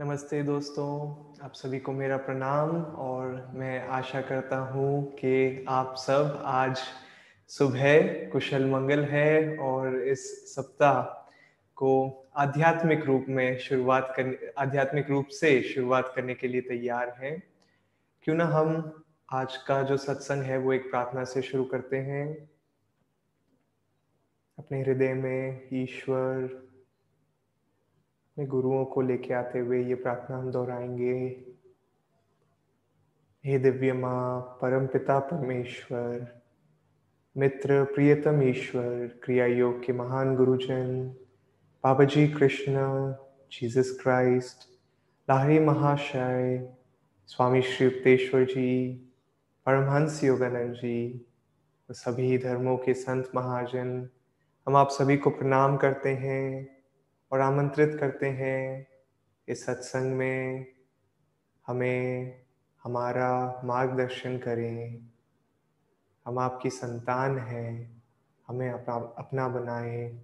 नमस्ते दोस्तों, आप सभी को मेरा प्रणाम और मैं आशा करता हूँ कि आप सब आज सुबह कुशल मंगल है और इस सप्ताह को आध्यात्मिक रूप में शुरुआत करने, आध्यात्मिक रूप से शुरुआत करने के लिए तैयार हैं। क्यों ना हम आज का जो सत्संग है वो एक प्रार्थना से शुरू करते हैं। अपने हृदय में ईश्वर अपने गुरुओं को लेके आते हुए ये प्रार्थना हम दोहराएँगे। हे दिव्य माँ, परम पिता परमेश्वर, मित्र प्रियतम ईश्वर क्रिया योग के महान गुरुजन, बाबा जी कृष्ण, जीसस क्राइस्ट, लाहरी महाशय, स्वामी श्री युक्तेश्वर जी, परमहंस योगानंद जी सभी धर्मों के संत महाजन, हम आप सभी को प्रणाम करते हैं। और आमंत्रित करते हैं इस सत्संग में। हमें हमारा मार्गदर्शन करें। हम आपकी संतान हैं। हमें अपना अपना बनाए।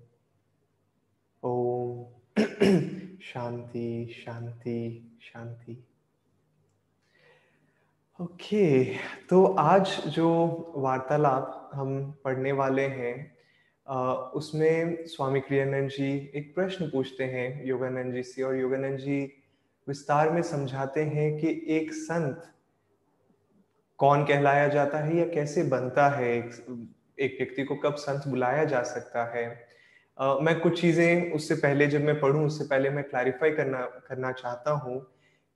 ओम। शांति शांति शांति। ओके okay, तो आज जो वार्तालाप हम पढ़ने वाले हैं उसमें स्वामी क्रियानंद जी एक प्रश्न पूछते हैं योगानंद जी से और योगानंद जी विस्तार में समझाते हैं कि एक संत कौन कहलाया जाता है या कैसे बनता है? एक एक व्यक्ति को कब संत बुलाया जा सकता है? uh, मैं कुछ चीज़ें उससे पहले जब मैं पढ़ूं उससे पहले मैं क्लैरिफाई करना करना चाहता हूँ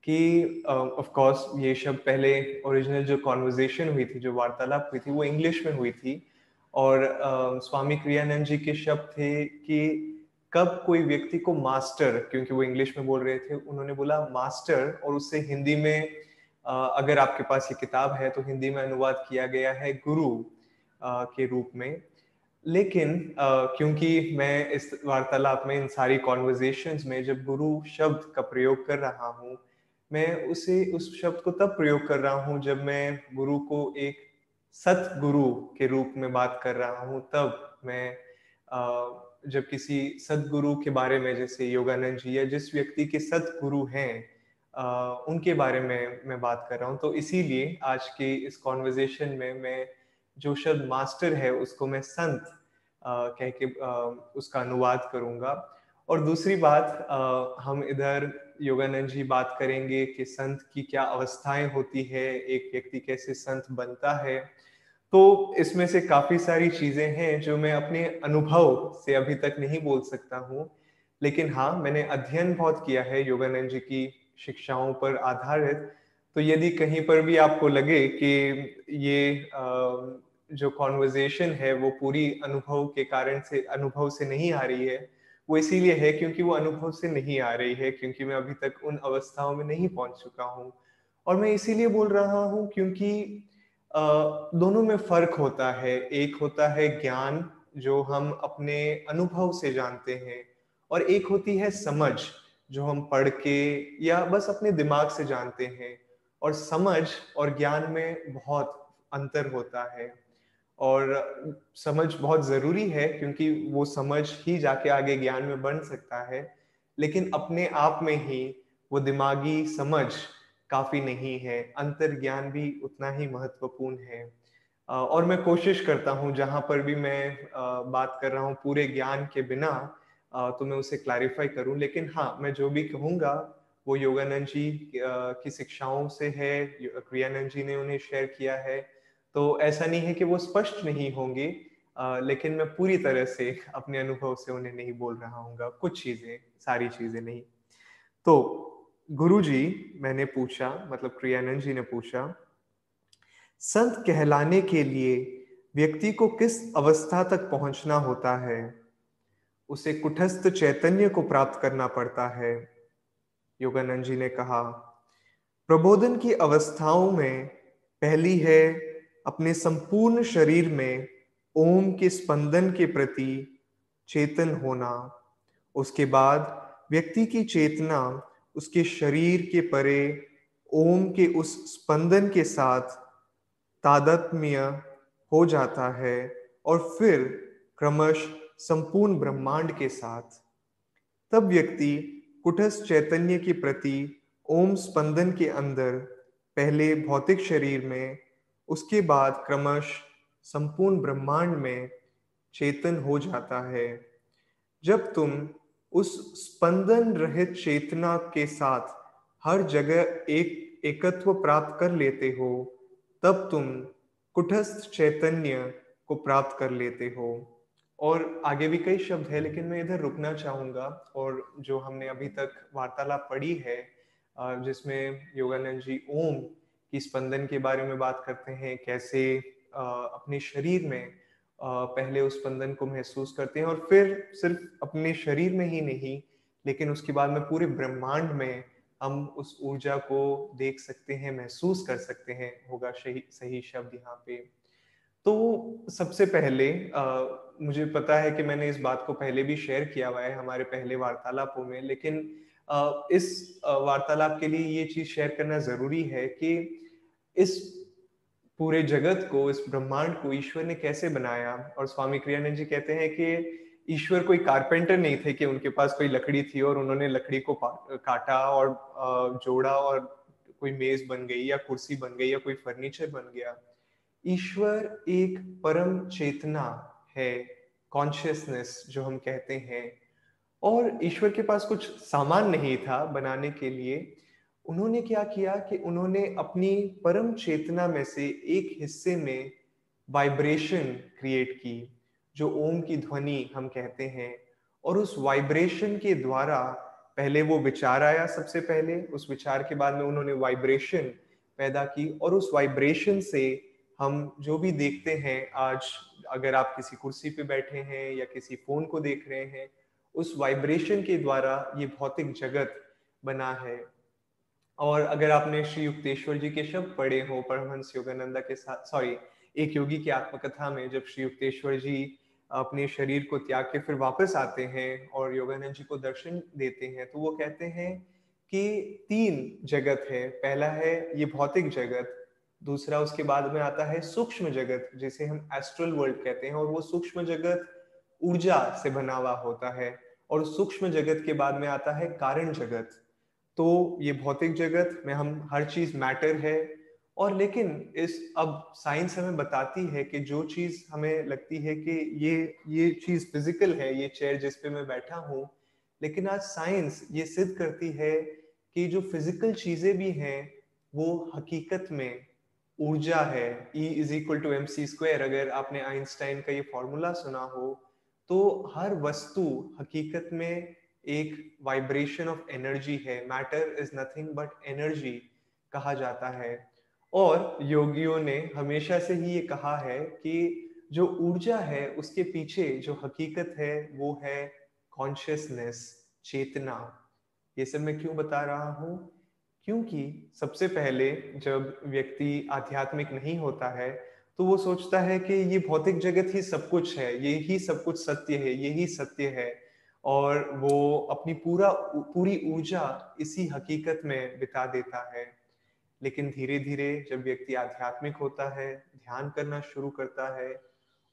कि ऑफ़ uh, कोर्स ये शब्द पहले ओरिजिनल जो कॉन्वर्जेशन हुई थी जो वार्तालाप हुई थी वो इंग्लिश में हुई थी। और uh, स्वामी क्रियानंद जी के शब्द थे कि कब कोई व्यक्ति को मास्टर क्योंकि वो इंग्लिश में बोल रहे थे उन्होंने बोला मास्टर और उससे हिंदी में uh, अगर आपके पास ये किताब है तो हिंदी में अनुवाद किया गया है गुरु uh, के रूप में। लेकिन क्योंकि मैं इस वार्तालाप में इन सारी कॉन्वर्जेशन में जब गुरु शब्द का प्रयोग कर रहा हूँ मैं उसे उस शब्द को तब प्रयोग कर रहा हूँ जब मैं गुरु को एक सतगुरु के रूप में बात कर रहा हूँ, तब मैं जब किसी सतगुरु के बारे में, जैसे योगानंद जी या जिस व्यक्ति के सतगुरु हैं उनके बारे में मैं बात कर रहा हूँ। तो इसीलिए आज की इस कॉन्वर्जेशन में मैं, जो शब्द मास्टर है, उसको मैं संत कह के उसका अनुवाद करूँगा। और दूसरी बात हम इधर योगानंद जी बात करेंगे कि संत की क्या अवस्थाएँ होती है, एक व्यक्ति कैसे संत बनता है। तो इसमें से काफ़ी सारी चीज़ें हैं जो मैं अपने अनुभव से अभी तक नहीं बोल सकता हूँ। लेकिन हाँ मैंने अध्ययन बहुत किया है योगानंद जी की शिक्षाओं पर आधारित। तो यदि कहीं पर भी आपको लगे कि ये जो कॉन्वर्जेशन है वो पूरी अनुभव के कारण से, अनुभव से नहीं आ रही है, वो इसीलिए है क्योंकि वो अनुभव से नहीं आ रही है, क्योंकि मैं अभी तक उन अवस्थाओं में नहीं पहुँच चुका हूँ। और मैं इसीलिए बोल रहा हूँ क्योंकि दोनों में फ़र्क होता है। एक होता है ज्ञान, जो हम अपने अनुभव से जानते हैं, और एक होती है समझ, जो हम पढ़ के या बस अपने दिमाग से जानते हैं। और समझ और ज्ञान में बहुत अंतर होता है। और समझ बहुत ज़रूरी है, क्योंकि वो समझ ही जाके आगे ज्ञान में बन सकता है। लेकिन अपने आप में ही वो दिमागी समझ काफ़ी नहीं है अंतर ज्ञान भी उतना ही महत्वपूर्ण है। और मैं कोशिश करता हूँ, जहाँ पर भी मैं बात कर रहा हूँ पूरे ज्ञान के बिना तो मैं उसे क्लैरिफाई करूँ। लेकिन हाँ मैं जो भी कहूँगा, वो योगानंद जी की शिक्षाओं से है क्रियानंद जी ने उन्हें शेयर किया है। तो ऐसा नहीं है कि वो स्पष्ट नहीं होंगे लेकिन मैं पूरी तरह से अपने अनुभव से उन्हें नहीं बोल रहा हूँ कुछ चीज़ें, सारी चीज़ें नहीं। तो गुरु जी मैंने पूछा मतलब क्रियानंद जी ने पूछा, संत कहलाने के लिए व्यक्ति को किस अवस्था तक पहुँचना होता है? उसे कुटस्थ चैतन्य को प्राप्त करना पड़ता है। योगानंद जी ने कहा, प्रबोधन की अवस्थाओं में पहली है अपने संपूर्ण शरीर में ओम के स्पंदन के प्रति चेतन होना। उसके बाद व्यक्ति की चेतना उसके शरीर के परे, ओम के उस स्पंदन के साथ तादत्म्य हो जाता है और फिर क्रमश संपूर्ण ब्रह्मांड के साथ। तब व्यक्ति कुटस्थ चैतन्य के प्रति ओम स्पंदन के अंदर पहले भौतिक शरीर में, उसके बाद क्रमश संपूर्ण ब्रह्मांड में चेतन हो जाता है। जब तुम उस स्पंदन रहित चेतना के साथ हर जगह एक एकत्व प्राप्त कर लेते हो, तब तुम कुटस्थ चैतन्य को प्राप्त कर लेते हो। और आगे भी कई शब्द है, लेकिन मैं इधर रुकना चाहूँगा। और जो हमने अभी तक वार्तालाप पढ़ी है जिसमें योगानंद जी ओम की स्पंदन के बारे में बात करते हैं, कैसे अपने शरीर में पहले उस स्पंदन को महसूस करते हैं और फिर सिर्फ़ अपने शरीर में ही नहीं लेकिन उसके बाद में पूरे ब्रह्मांड में हम उस ऊर्जा को देख सकते हैं महसूस कर सकते हैं होगा सही सही शब्द यहाँ पे। तो सबसे पहले आ, मुझे पता है कि मैंने इस बात को पहले भी शेयर किया हुआ है हमारे पहले वार्तालापों में लेकिन आ, इस वार्तालाप के लिए ये चीज़ शेयर करना ज़रूरी है कि इस पूरे जगत को, इस ब्रह्मांड को ईश्वर ने कैसे बनाया? और स्वामी क्रियानंद जी कहते हैं कि ईश्वर कोई कारपेंटर नहीं थे कि उनके पास कोई लकड़ी थी और उन्होंने लकड़ी को काटा और जोड़ा और कोई मेज बन गई या कुर्सी बन गई या कोई फर्नीचर बन गया। ईश्वर एक परम चेतना है कॉन्शियसनेस जो हम कहते हैं। और ईश्वर के पास कुछ सामान नहीं था बनाने के लिए। उन्होंने क्या किया कि उन्होंने अपनी परम चेतना में से एक हिस्से में वाइब्रेशन क्रिएट की, जो ओम की ध्वनि हम कहते हैं। और उस वाइब्रेशन के द्वारा पहले वो विचार आया सबसे पहले, उस विचार के बाद में उन्होंने वाइब्रेशन पैदा की। और उस वाइब्रेशन से हम जो भी देखते हैं, आज अगर आप किसी कुर्सी पे बैठे हैं या किसी फ़ोन को देख रहे हैं, उस वाइब्रेशन के द्वारा ये भौतिक जगत बना है। और अगर आपने श्री युक्तेश्वर जी के शब्द पढ़े हो, परमहंस योगानंदा के साथ सॉरी एक योगी की आत्मकथा में जब श्री युक्तेश्वर जी अपने शरीर को त्याग के फिर वापस आते हैं और योगानंद जी को दर्शन देते हैं तो वो कहते हैं कि तीन जगत है। पहला है ये भौतिक जगत, दूसरा उसके बाद में आता है सूक्ष्म जगत, जिसे हम एस्ट्रल वर्ल्ड कहते हैं, और वो सूक्ष्म जगत ऊर्जा से बना हुआ होता है, और सूक्ष्म जगत के बाद में आता है कारण जगत। तो ये भौतिक जगत में हम हर चीज़ मैटर है। और लेकिन इस अब साइंस हमें बताती है कि जो चीज़ हमें लगती है कि ये ये चीज़ फ़िज़िकल है, ये चेयर जिस पे मैं बैठा हूँ, लेकिन आज साइंस ये सिद्ध करती है कि जो फ़िज़िकल चीज़ें भी हैं, वो हकीकत में ऊर्जा है। E is equal to M C square अगर आपने आइंस्टाइन का ये फॉर्मूला सुना हो तो हर वस्तु हकीकत में एक वाइब्रेशन ऑफ़ एनर्जी है। Matter is nothing but energy कहा जाता है। और योगियों ने हमेशा से ही ये कहा है कि जो ऊर्जा है, उसके पीछे जो हकीकत है, वो है कॉन्शियसनेस चेतना। ये सब मैं क्यों बता रहा हूँ? क्योंकि सबसे पहले जब व्यक्ति आध्यात्मिक नहीं होता है तो वो सोचता है कि ये भौतिक जगत ही सब कुछ है, ये ही सब कुछ सत्य है यही सत्य है। और वो अपनी पूरा पूरी ऊर्जा इसी हकीकत में बिता देता है। लेकिन धीरे धीरे जब व्यक्ति आध्यात्मिक होता है, ध्यान करना शुरू करता है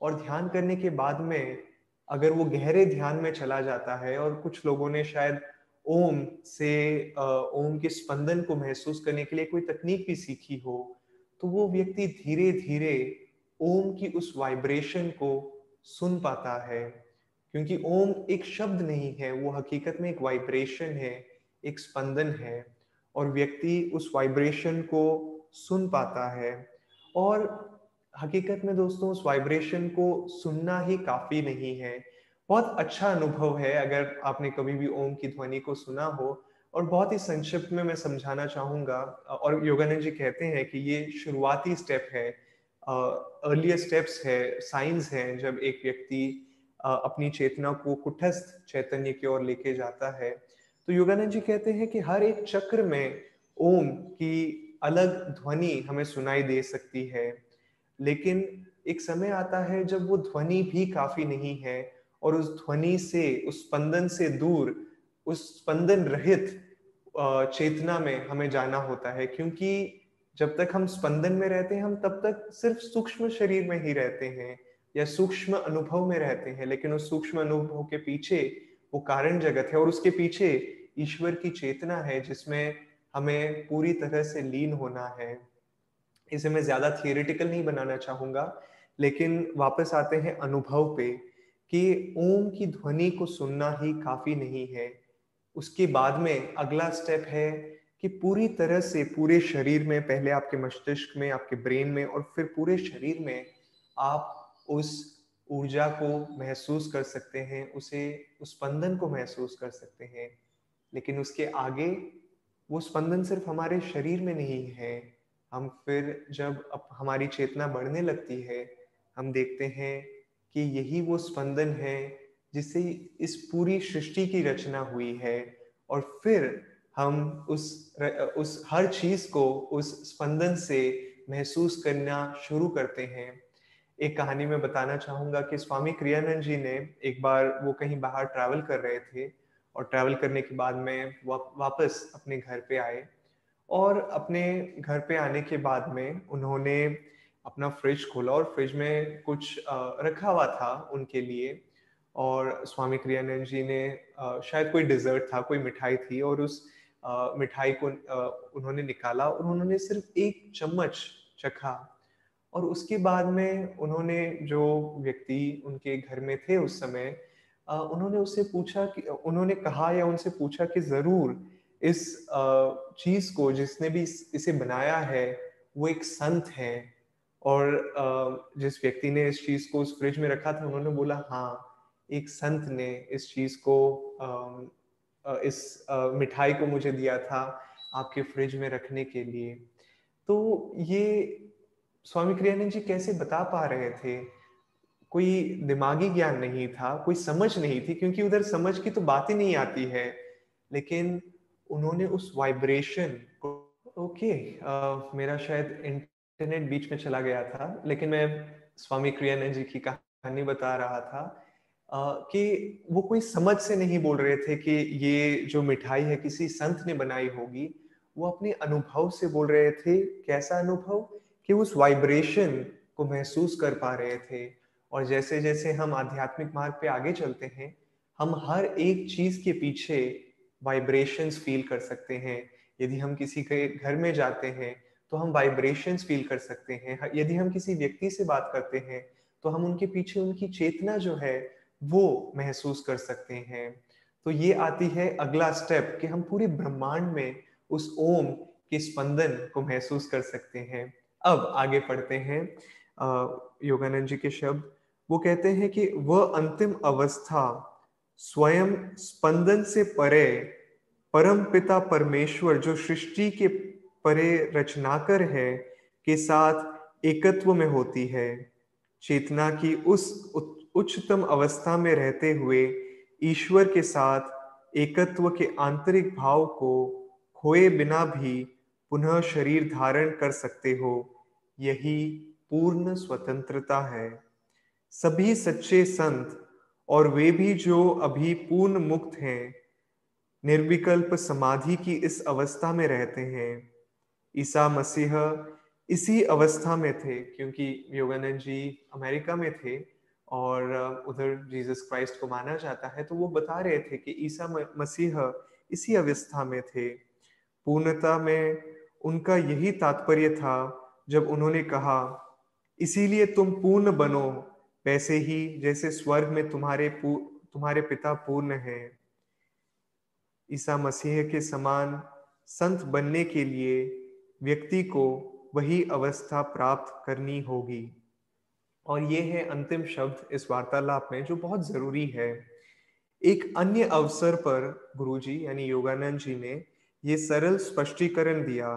और ध्यान करने के बाद में अगर वो गहरे ध्यान में चला जाता है और कुछ लोगों ने शायद ओम से ओम के स्पंदन को महसूस करने के लिए कोई तकनीक भी सीखी हो तो वो व्यक्ति धीरे धीरे ओम की उस वाइब्रेशन को सुन पाता है। क्योंकि ओम एक शब्द नहीं है, वो हकीकत में एक वाइब्रेशन है, एक स्पंदन है और व्यक्ति उस वाइब्रेशन को सुन पाता है। और हकीकत में दोस्तों, उस वाइब्रेशन को सुनना ही काफ़ी नहीं है। बहुत अच्छा अनुभव है अगर आपने कभी भी ओम की ध्वनि को सुना हो और बहुत ही संक्षिप्त में मैं समझाना चाहूँगा। और योगानंद जी कहते हैं कि ये शुरुआती स्टेप है अर्लियर स्टेप्स है साइंस है जब एक व्यक्ति अपनी चेतना को कुटस्थ चैतन्य की ओर लेके जाता है। तो योगानंद जी कहते हैं कि हर एक चक्र में ओम की अलग ध्वनि हमें सुनाई दे सकती है। लेकिन एक समय आता है जब वो ध्वनि भी काफ़ी नहीं है और उस ध्वनि से, उस स्पंदन से दूर, उस स्पंदन रहित चेतना में हमें जाना होता है। क्योंकि जब तक हम स्पंदन में रहते हैं, हम तब तक सिर्फ़ सूक्ष्म शरीर में ही रहते हैं। या सूक्ष्म अनुभव में रहते हैं, लेकिन उस सूक्ष्म अनुभव के पीछे वो कारण जगत है और उसके पीछे ईश्वर की चेतना है, जिसमें हमें पूरी तरह से लीन होना है। इसे मैं ज़्यादा थियोरिटिकल नहीं बनाना चाहूँगा, लेकिन वापस आते हैं अनुभव पे कि ओम की ध्वनि को सुनना ही काफ़ी नहीं है। उसके बाद में अगला स्टेप है कि पूरी तरह से पूरे शरीर में, पहले आपके मस्तिष्क में, आपके ब्रेन में और फिर पूरे शरीर में आप उस ऊर्जा को महसूस कर सकते हैं, उसे, उस स्पंदन को महसूस कर सकते हैं, लेकिन उसके आगे वो स्पंदन सिर्फ़ हमारे शरीर में नहीं है। हम फिर जब अब हमारी चेतना बढ़ने लगती है, हम देखते हैं कि यही वो स्पंदन है जिससे इस पूरी सृष्टि की रचना हुई है, और फिर हम उस उस हर चीज़ को उस स्पंदन से महसूस करना शुरू करते हैं। एक कहानी में बताना चाहूँगा कि स्वामी क्रियानंद जी ने एक बार वो कहीं बाहर ट्रैवल कर रहे थे और ट्रैवल करने के बाद में वापस अपने घर पे आए और अपने घर पे आने के बाद में उन्होंने अपना फ्रिज खोला और फ्रिज में कुछ रखा हुआ था उनके लिए और स्वामी क्रियानंद जी ने शायद कोई डिजर्ट था, कोई मिठाई थी और उस मिठाई को उन्होंने निकाला और उन्होंने सिर्फ़ एक चम्मच चखा और उसके बाद में उन्होंने जो व्यक्ति उनके घर में थे उस समय उन्होंने उससे पूछा कि, उन्होंने कहा या उनसे पूछा कि ज़रूर इस चीज़ को जिसने भी इसे बनाया है, वो एक संत है। और जिस व्यक्ति ने इस चीज़ को उस फ्रिज में रखा था, उन्होंने बोला हाँ एक संत ने इस चीज़ को इस मिठाई को मुझे दिया था आपके फ्रिज में रखने के लिए। तो ये स्वामी क्रियानंद जी कैसे बता पा रहे थे? कोई दिमागी ज्ञान नहीं था, कोई समझ नहीं थी, क्योंकि उधर समझ की तो बात ही नहीं आती है। लेकिन उन्होंने उस वाइब्रेशन को ओके मेरा शायद इंटरनेट बीच में चला गया था, लेकिन मैं स्वामी क्रियानंद जी की कहानी बता रहा था कि वो कोई समझ से नहीं बोल रहे थे कि ये जो मिठाई है किसी संत ने बनाई होगी, वो अपने अनुभव से बोल रहे थे। कैसा अनुभव? कि उस वाइब्रेशन को महसूस कर पा रहे थे। और जैसे जैसे हम आध्यात्मिक मार्ग पे आगे चलते हैं, हम हर एक चीज़ के पीछे वाइब्रेशंस फील कर सकते हैं। यदि हम किसी के घर में जाते हैं तो हम वाइब्रेशंस फील कर सकते हैं। यदि हम किसी व्यक्ति से बात करते हैं तो हम उनके पीछे उनकी चेतना जो है, वो महसूस कर सकते हैं। तो ये आती है अगला स्टेप कि हम पूरे ब्रह्मांड में उस ओम के स्पंदन को महसूस कर सकते हैं। अब आगे पढ़ते हैं योगानंद जी के शब्द। वो कहते हैं कि वह अंतिम अवस्था स्वयं स्पंदन से परे परम पिता परमेश्वर, जो सृष्टि के परे रचनाकर है, के साथ एकत्व में होती है। चेतना की उस उच्चतम अवस्था में रहते हुए ईश्वर के साथ एकत्व के आंतरिक भाव को खोए बिना भी पुनः शरीर धारण कर सकते हो। यही पूर्ण स्वतंत्रता है। सभी सच्चे संत और वे भी जो अभी पूर्ण मुक्त हैं, निर्विकल्प समाधि की इस अवस्था में रहते हैं। ईसा मसीह इसी अवस्था में थे, क्योंकि योगानंद जी अमेरिका में थे और उधर जीसस क्राइस्ट को माना जाता है तो वो बता रहे थे कि ईसा मसीह इसी अवस्था में थे। पूर्णता में उनका यही तात्पर्य था जब उन्होंने कहा, इसीलिए तुम पूर्ण बनो, वैसे ही जैसे स्वर्ग में तुम्हारे तुम्हारे पिता पूर्ण हैं। ईसा मसीह के समान संत बनने के लिए व्यक्ति को वही अवस्था प्राप्त करनी होगी। और ये है अंतिम शब्द इस वार्तालाप में, जो बहुत ज़रूरी है। एक अन्य अवसर पर गुरुजी, यानी योगानंद जी ने ये सरल स्पष्टीकरण दिया,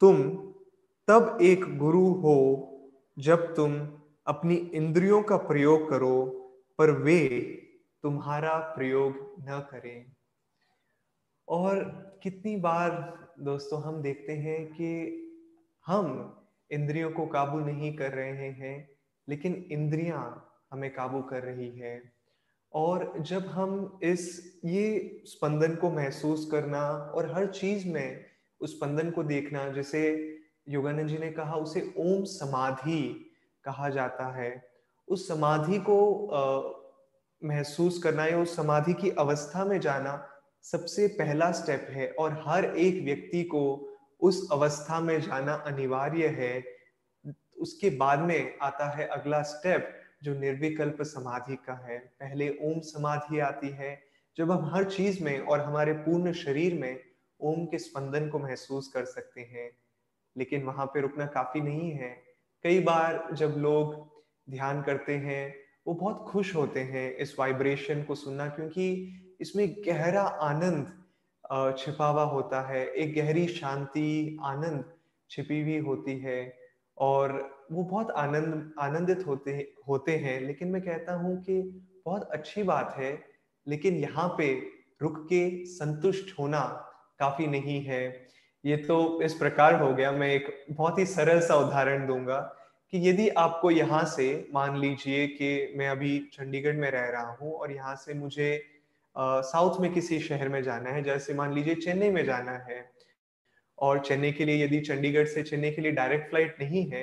तुम तब एक गुरु हो जब तुम अपनी इंद्रियों का प्रयोग करो, पर वे तुम्हारा प्रयोग न करें। और कितनी बार दोस्तों हम देखते हैं कि हम इंद्रियों को काबू नहीं कर रहे हैं, लेकिन इंद्रियाँ हमें काबू कर रही है। और जब हम इस, ये स्पंदन को महसूस करना और हर चीज़ में उस स्पंदन को देखना, जैसे योगानंद जी ने कहा, उसे ओम समाधि कहा जाता है। उस समाधि को महसूस करना या उस समाधि की अवस्था में जाना सबसे पहला स्टेप है और हर एक व्यक्ति को उस अवस्था में जाना अनिवार्य है। उसके बाद में आता है अगला स्टेप जो निर्विकल्प समाधि का है, पहले ओम समाधि आती है, जब हम हर चीज़ में और हमारे पूर्ण शरीर में ओम के स्पंदन को महसूस कर सकते हैं। लेकिन वहाँ पे रुकना काफ़ी नहीं है। कई बार जब लोग ध्यान करते हैं, वो बहुत खुश होते हैं इस वाइब्रेशन को सुनना, क्योंकि इसमें गहरा आनंद छिपा हुआ होता है। एक गहरी शांति, आनंद छिपी हुई होती है। और वो बहुत आनंद, आनंदित होते होते हैं। लेकिन मैं कहता हूँ कि बहुत अच्छी बात है, लेकिन यहाँ पे रुक के संतुष्ट होना काफ़ी नहीं है। ये तो इस प्रकार हो गया। मैं एक बहुत ही सरल सा उदाहरण दूँगा कि यदि आपको यहाँ से मान लीजिए कि मैं अभी चंडीगढ़ में रह रहा हूँ और यहाँ से मुझे साउथ में किसी शहर में जाना है, जैसे मान लीजिए चेन्नई में जाना है और चेन्नई के लिए, यदि चंडीगढ़ से चेन्नई के लिए डायरेक्ट फ़्लाइट नहीं है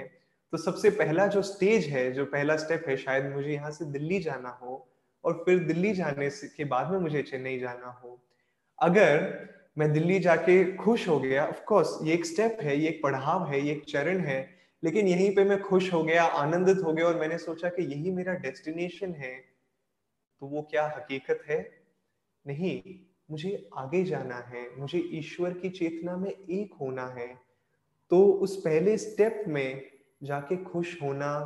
तो सबसे पहला जो स्टेज है, जो पहला स्टेप है, शायद मुझे यहाँ से दिल्ली जाना हो और फिर दिल्ली जाने के बाद में मुझे चेन्नई जाना हो। अगर मैं दिल्ली जाके खुश हो गया ऑफ़ कोर्स ये एक स्टेप है, ये एक पढ़ाव है, ये एक चरण है, लेकिन यहीं पे मैं खुश हो गया, आनंदित हो गया और मैंने सोचा कि यही मेरा डेस्टिनेशन है तो वो क्या हकीकत है? नहीं, मुझे आगे जाना है, मुझे ईश्वर की चेतना में एक होना है। तो उस पहले स्टेप में जाके खुश होना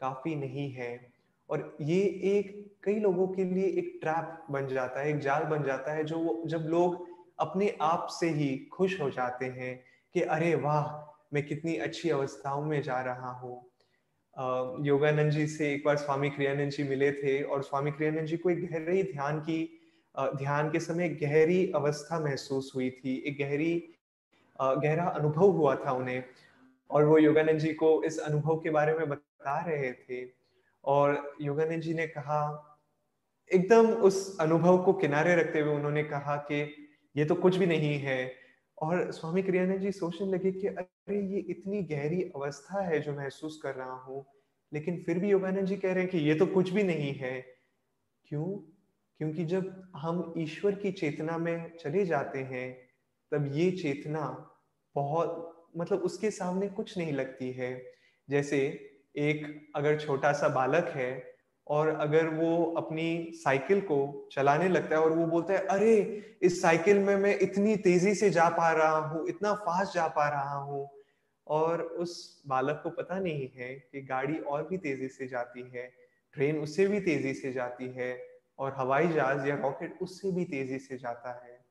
काफ़ी नहीं है। और ये एक, कई लोगों के लिए एक ट्रैप बन जाता है, एक जाल बन जाता है, जो जब लोग अपने आप से ही खुश हो जाते हैं कि अरे वाह, मैं कितनी अच्छी अवस्थाओं में जा रहा हूँ। योगानंद जी से एक बार स्वामी क्रियानंद जी मिले थे और स्वामी क्रियानंद जी को एक गहरी ध्यान की ध्यान के समय गहरी अवस्था महसूस हुई थी, एक गहरी गहरा अनुभव हुआ था उन्हें। और वो योगानंद जी को इस अनुभव के बारे में बता रहे थे। और योगानंद जी ने कहा, एकदम उस अनुभव को किनारे रखते हुए उन्होंने कहा कि ये तो कुछ भी नहीं है। और स्वामी क्रियानंद जी सोचने लगे कि अरे, ये इतनी गहरी अवस्था है जो महसूस कर रहा हूँ, लेकिन फिर भी योगानंद जी कह रहे हैं कि ये तो कुछ भी नहीं है। क्यों? क्योंकि जब हम ईश्वर की चेतना में चले जाते हैं, तब ये चेतना बहुत मतलब उसके सामने कुछ नहीं लगती है। जैसे एक अगर छोटा सा बालक है और अगर वो अपनी साइकिल को चलाने लगता है और वो बोलता है, अरे, इस साइकिल में मैं इतनी तेज़ी से जा पा रहा हूँ, इतना फास्ट जा पा रहा हूँ। और उस बालक को पता नहीं है कि गाड़ी और भी तेज़ी से जाती है, ट्रेन उससे भी तेज़ी से जाती है और हवाई जहाज़ या रॉकेट उससे भी तेज़ी से जाता है।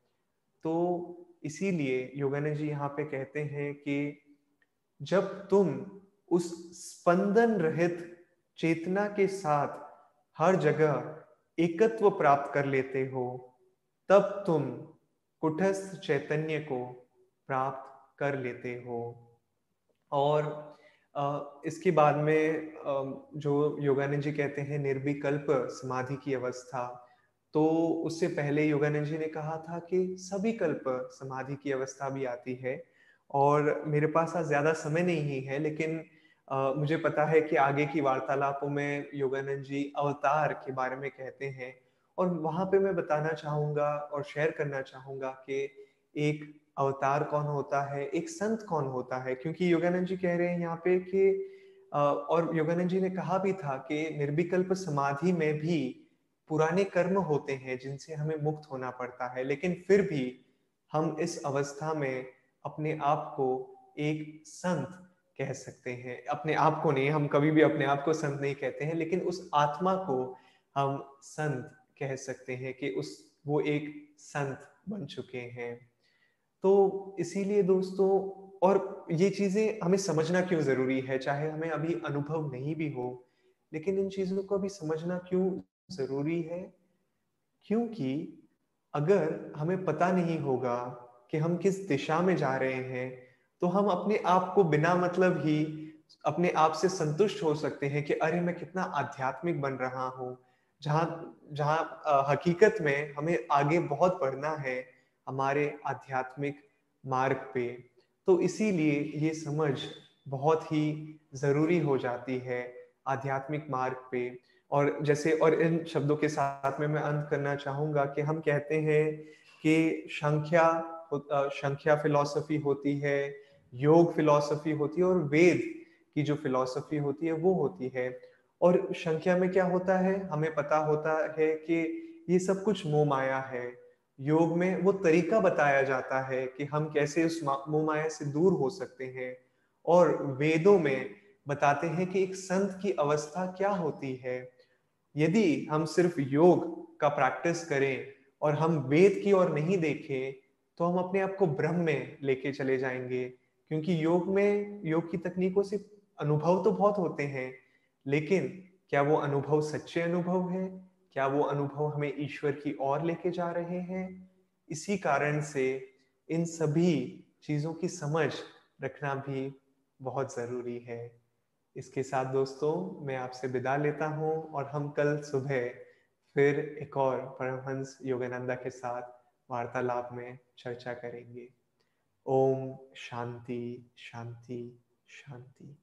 तो इसीलिए योगानंद जी यहाँ पे कहते हैं कि जब तुम उस स्पंदन रहित चेतना के साथ हर जगह एकत्व प्राप्त कर लेते हो, तब तुम कुटस्थ चैतन्य को प्राप्त कर लेते हो। और इसके बाद में जो योगानंद जी कहते हैं निर्विकल्प समाधि की अवस्था तो उससे पहले योगानंद जी ने कहा था कि सभी कल्प समाधि की अवस्था भी आती है और मेरे पास आज ज़्यादा समय नहीं है लेकिन Uh, मुझे पता है कि आगे की वार्तालापों में योगानंद जी अवतार के बारे में कहते हैं और वहाँ पे मैं बताना चाहूँगा और शेयर करना चाहूँगा कि एक अवतार कौन होता है एक संत कौन होता है क्योंकि योगानंद जी कह रहे हैं यहाँ पे कि और योगानंद जी ने कहा भी था कि निर्विकल्प समाधि में भी पुराने कर्म होते हैं जिनसे हमें मुक्त होना पड़ता है, लेकिन फिर भी हम इस अवस्था में अपने आप को एक संत कह सकते हैं। अपने आप को नहीं, हम कभी भी अपने आप को संत नहीं कहते हैं, लेकिन उस आत्मा को हम संत कह सकते हैं कि उस, वो एक संत बन चुके हैं। तो इसीलिए दोस्तों, और ये चीज़ें हमें समझना क्यों ज़रूरी है? चाहे हमें अभी अनुभव नहीं भी हो, लेकिन इन चीज़ों को अभी समझना क्यों ज़रूरी है, क्योंकि अगर हमें पता नहीं होगा कि हम किस दिशा में जा रहे हैं तो हम अपने आप को बिना मतलब ही अपने आप से संतुष्ट हो सकते हैं कि अरे, मैं कितना आध्यात्मिक बन रहा हूँ। जहाँ जहाँ हकीकत में हमें आगे बहुत बढ़ना है हमारे आध्यात्मिक मार्ग पे तो इसीलिए ये समझ बहुत ही ज़रूरी हो जाती है आध्यात्मिक मार्ग पे। और जैसे, और इन शब्दों के साथ में मैं अंत करना चाहूँगा कि हम कहते हैं कि संख्या संख्या फिलॉसफी होती है, योग फिलॉसफी होती है और वेद की जो फिलॉसफी होती है, वो होती है। और संख्या में क्या होता है? हमें पता होता है कि ये सब कुछ मोह माया है। योग में वो तरीका बताया जाता है कि हम कैसे उस मोह माया से दूर हो सकते हैं। और वेदों में बताते हैं कि एक संत की अवस्था क्या होती है। यदि हम सिर्फ़ योग का प्रैक्टिस करें और हम वेद की ओर नहीं देखें तो हम अपने आप को ब्रह्म में लेके चले जाएँगे। क्योंकि योग में, योग की तकनीकों से अनुभव तो बहुत होते हैं, लेकिन क्या वो अनुभव सच्चे अनुभव है? क्या वो अनुभव हमें ईश्वर की ओर लेके जा रहे हैं? इसी कारण से इन सभी चीज़ों की समझ रखना भी बहुत ज़रूरी है। इसके साथ दोस्तों, मैं आपसे विदा लेता हूँ और हम कल सुबह फिर एक और परमहंस योगानंदा के साथ वार्तालाप में चर्चा करेंगे। ओम शांति शांति शांति।